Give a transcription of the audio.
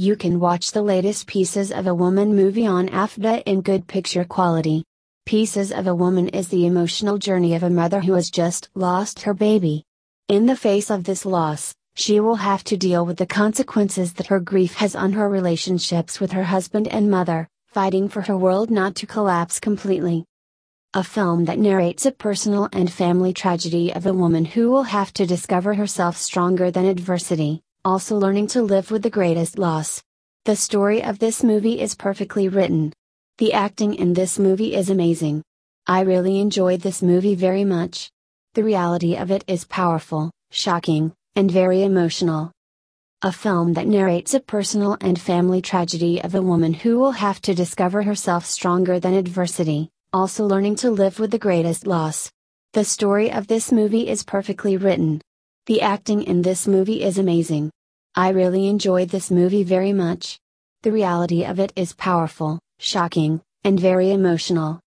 You can watch the latest Pieces of a Woman movie on Afdah in good picture quality. Pieces of a Woman is the emotional journey of a mother who has just lost her baby. In the face of this loss, she will have to deal with the consequences that her grief has on her relationships with her husband and mother, fighting for her world not to collapse completely. A film that narrates a personal and family tragedy of a woman who will have to discover herself stronger than adversity, also learning to live with the greatest loss. The story of this movie is perfectly written. The acting in this movie is amazing. I really enjoyed this movie very much. The reality of it is powerful, shocking, and very emotional. A film that narrates a personal and family tragedy of a woman who will have to discover herself stronger than adversity, also learning to live with the greatest loss. The story of this movie is perfectly written. The acting in this movie is amazing. I really enjoyed this movie very much. The reality of it is powerful, shocking, and very emotional.